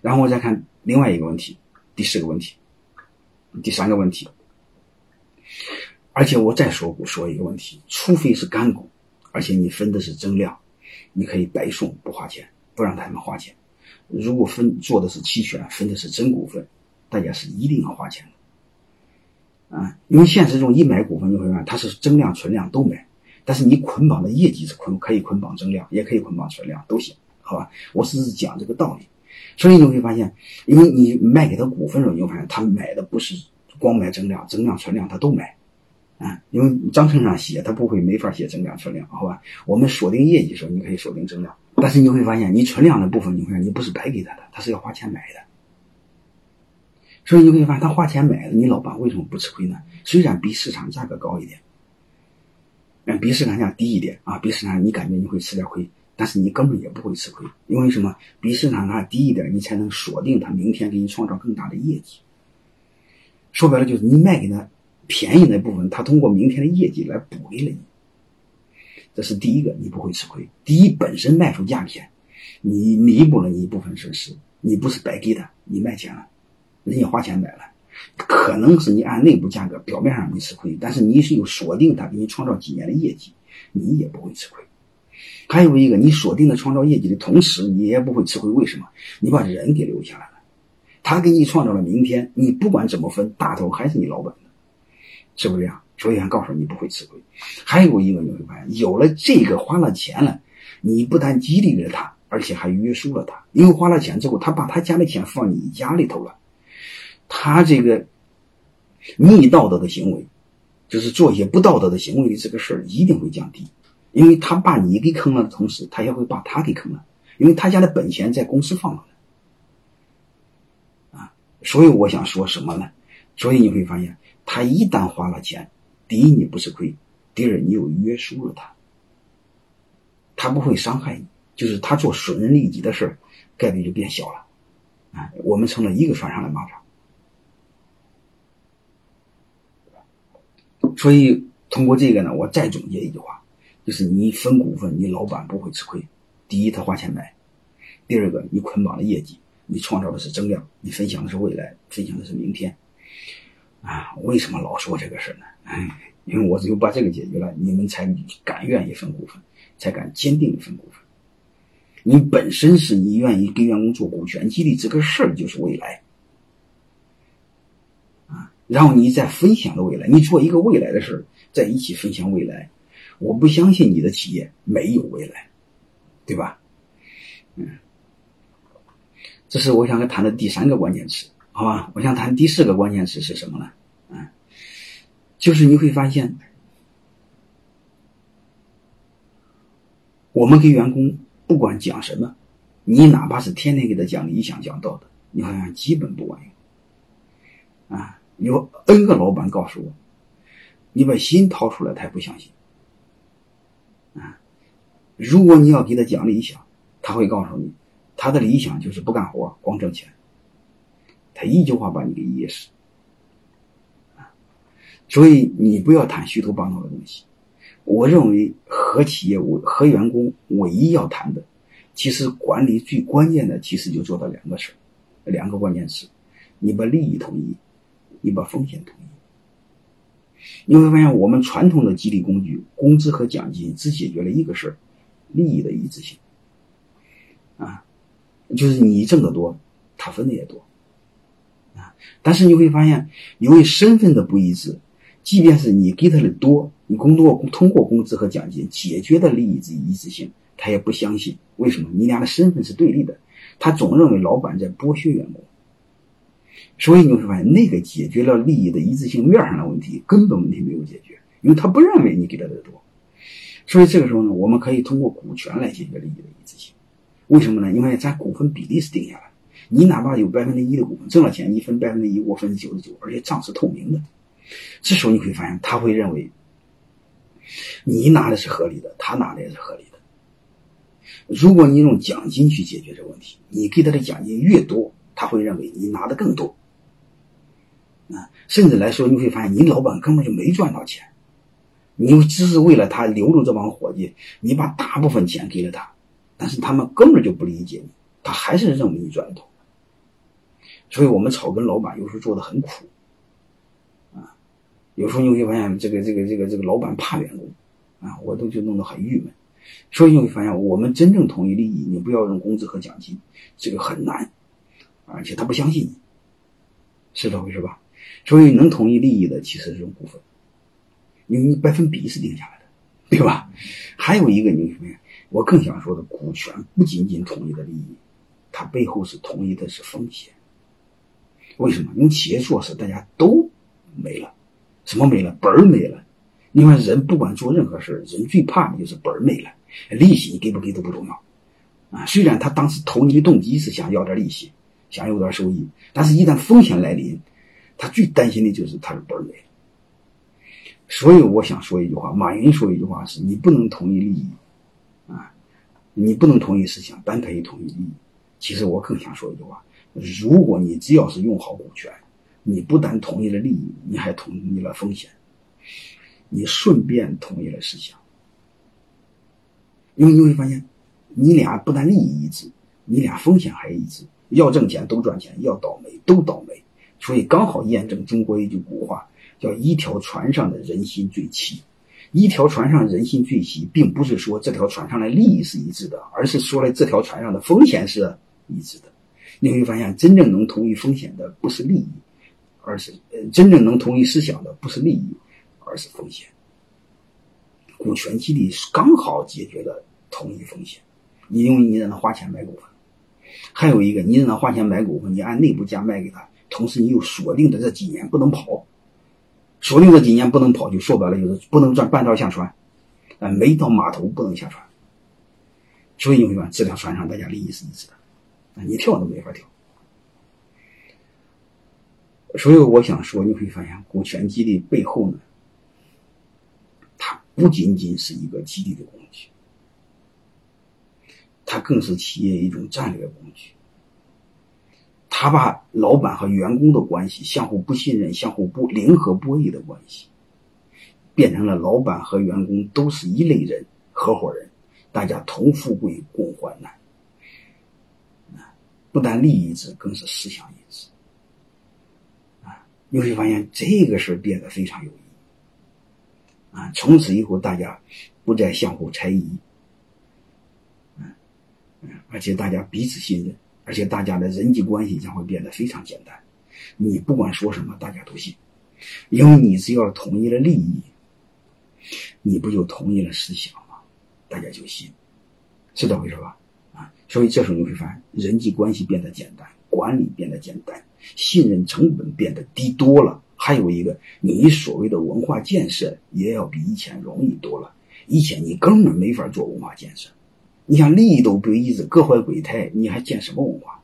然后我再看另外一个问题，第四个问题，第三个问题。而且我再说说一个问题，除非是干股，而且你分的是增量，你可以白送不花钱，不让他们花钱。如果分做的是期权，分的是真股份，大家是一定要花钱的啊！因为现实中一买股份，你会发现它是增量、存量都买，但是你捆绑的业绩是捆可以捆绑增量，也可以捆绑存量都行，好吧？我只是讲这个道理，所以你会发现，因为你卖给他股份的时候，你会发现他买的不是光买增量、增量、存量他都买。啊，因为章程上写，他不会没法写增量存量，好吧？我们锁定业绩的时候，你可以锁定增量，但是你会发现，你存量的部分，你会发现你不是白给他的，他是要花钱买的。所以你会发现，他花钱买的，你老板为什么不吃亏呢？虽然比市场价格高一点，嗯，比市场价低一点啊，比市场你感觉你会吃点亏，但是你根本也不会吃亏，因为什么？比市场价低一点，你才能锁定他明天给你创造更大的业绩。说白了就是你卖给他。便宜那部分，他通过明天的业绩来补给了你，这是第一个，你不会吃亏。第一，本身卖出价钱，你弥补了你一部分损失，你不是白给的，你卖钱了，人家花钱买了，可能是你按内部价格，表面上没吃亏，但是你是有锁定他给你创造几年的业绩，你也不会吃亏。还有一个，你锁定了创造业绩的同时，你也不会吃亏。为什么？你把人给留下来了，他给你创造了明天，你不管怎么分，大头还是你老板。是不是这样？所以想告诉你不会吃亏。还有一个你会发现，有了这个花了钱了，你不但激励了他，而且还约束了他。因为花了钱之后，他把他家的钱放你家里头了，他这个逆道德的行为，就是做一些不道德的行为的这个事儿一定会降低。因为他把你给坑了的同时，他也会把他给坑了，因为他家的本钱在公司放了啊。所以我想说什么呢？所以你会发现。他一旦花了钱，第一你不吃亏，第二你又约束了他，他不会伤害你，就是他做损人利己的事概率就变小了，啊，我们成了一个船上的蚂蚱。所以通过这个呢，我再总结一句话，就是你分股份，你老板不会吃亏。第一，他花钱买；第二个，你捆绑了业绩，你创造的是增量，你分享的是未来，分享的是明天。啊，为什么老说这个事呢？哎，因为我只有把这个解决了，你们才敢愿意分股份，才敢坚定的分股份。你本身是你愿意给员工做股权激励这个事儿，就是未来啊。然后你再分享的未来，你做一个未来的事儿，在一起分享未来。我不相信你的企业没有未来，对吧？嗯，这是我想跟谈的第三个关键词。好吧，我想谈第四个关键词是什么呢？嗯，就是你会发现，我们给员工不管讲什么，你哪怕是天天给他讲理想、讲道德，你好像基本不管用。啊，有 N 个老板告诉我，你把心掏出来，他也不相信。如果你要给他讲理想，他会告诉你，他的理想就是不干活，光挣钱。他一句话把你给噎死，所以你不要谈虚头巴脑的东西。我认为和企业我、和员工唯一要谈的，其实管理最关键的，其实就做到两个事两个关键词：你把利益统一，你把风险统一。你会发现，我们传统的激励工具，工资和奖金只解决了一个事儿：利益的一致性。啊，就是你挣得多，他分的也多啊。但是你会发现，由于身份的不一致，即便是你给他的多，你工作通过工资和奖金解决的利益之一致性，他也不相信。为什么？你俩的身份是对立的，他总认为老板在剥削员工。所以你会发现，那个解决了利益的一致性面上的问题，根本问题没有解决，因为他不认为你给他的多。所以这个时候呢，我们可以通过股权来解决利益的一致性。为什么呢？因为咱股份比例是定下来。你哪怕有百分之一的股份，挣了钱，你分百分之一，我分九十九，而且账是透明的。这时候你会发现，他会认为你拿的是合理的，他拿的也是合理的。如果你用奖金去解决这个问题，你给他的奖金越多，他会认为你拿的更多。啊，甚至来说，你会发现你老板根本就没赚到钱，你只是为了他留住这帮伙计，你把大部分钱给了他，但是他们根本就不理解你。他还是认为你赚的多，所以我们草根老板有时候做的很苦，啊，有时候你会发现这个这个这个这个老板怕员工，啊，我都就弄得很郁闷。所以你会发现，我们真正统一利益，你不要用工资和奖金，这个很难，而且他不相信你，是这回事吧？所以能统一利益的其实是用股份，因为你百分比是定下来的，对吧？还有一个你会发现，我更想说的，股权不仅仅统一的利益，它背后是统一的是风险。为什么？因为企业做事大家都没了，什么没了？本儿没了。另外，人不管做任何事人最怕的就是本儿没了，利息你给不给都不重要，啊，虽然他当时投你的动机是想要点利息，想有点收益，但是一旦风险来临，他最担心的就是他的本儿没了。所以我想说一句话，马云说一句话是：你不能同意利益，啊，你不能同意思想，但可以同意利益。其实我更想说一句话：如果你只要是用好股权，你不但同意了利益，你还同意了风险。你顺便同意了思想，因为你会发现，你俩不但利益一致，你俩风险还一致。要挣钱都赚钱，要倒霉都倒霉。所以刚好验证中国一句古话，叫“一条船上的人心最齐”。一条船上人心最齐，并不是说这条船上的利益是一致的，而是说了这条船上的风险是一致的。你会发现，真正能同意风险的不是利益，而是呃，真正能同意思想的不是利益。而是风险，股权激励刚好解决了同一风险。你因为你让他花钱买股份，还有一个你让他花钱买股份，你按内部价卖给他，同时你又锁定的这几年不能跑，锁定这几年不能跑，就说白了就是不能转半道下船，啊，没到码头不能下船。所以你会发现这条船上大家利益是一致的，啊，你跳都没法跳。所以我想说，你会发现股权激励背后呢。它不仅仅是一个激励的工具，它更是企业一种战略工具。他把老板和员工的关系相互不信任、相互不零和博弈的关系，变成了老板和员工都是一类人、合伙人，大家同富贵、共患难。不但利益一致，更是思想一致。啊，你会发现这个事变得非常有意义。啊，从此以后大家不再相互猜疑，嗯嗯，而且大家彼此信任，而且大家的人际关系将会变得非常简单。你不管说什么，大家都信，因为你只要同意了利益，你不就同意了思想吗？大家就信，是这回事吧？啊，所以这时候你会发现，人际关系变得简单，管理变得简单，信任成本变得低多了。还有一个，你所谓的文化建设也要比以前容易多了。以前你根本没法做文化建设，你想利益都不一致，各怀鬼胎，你还建什么文化？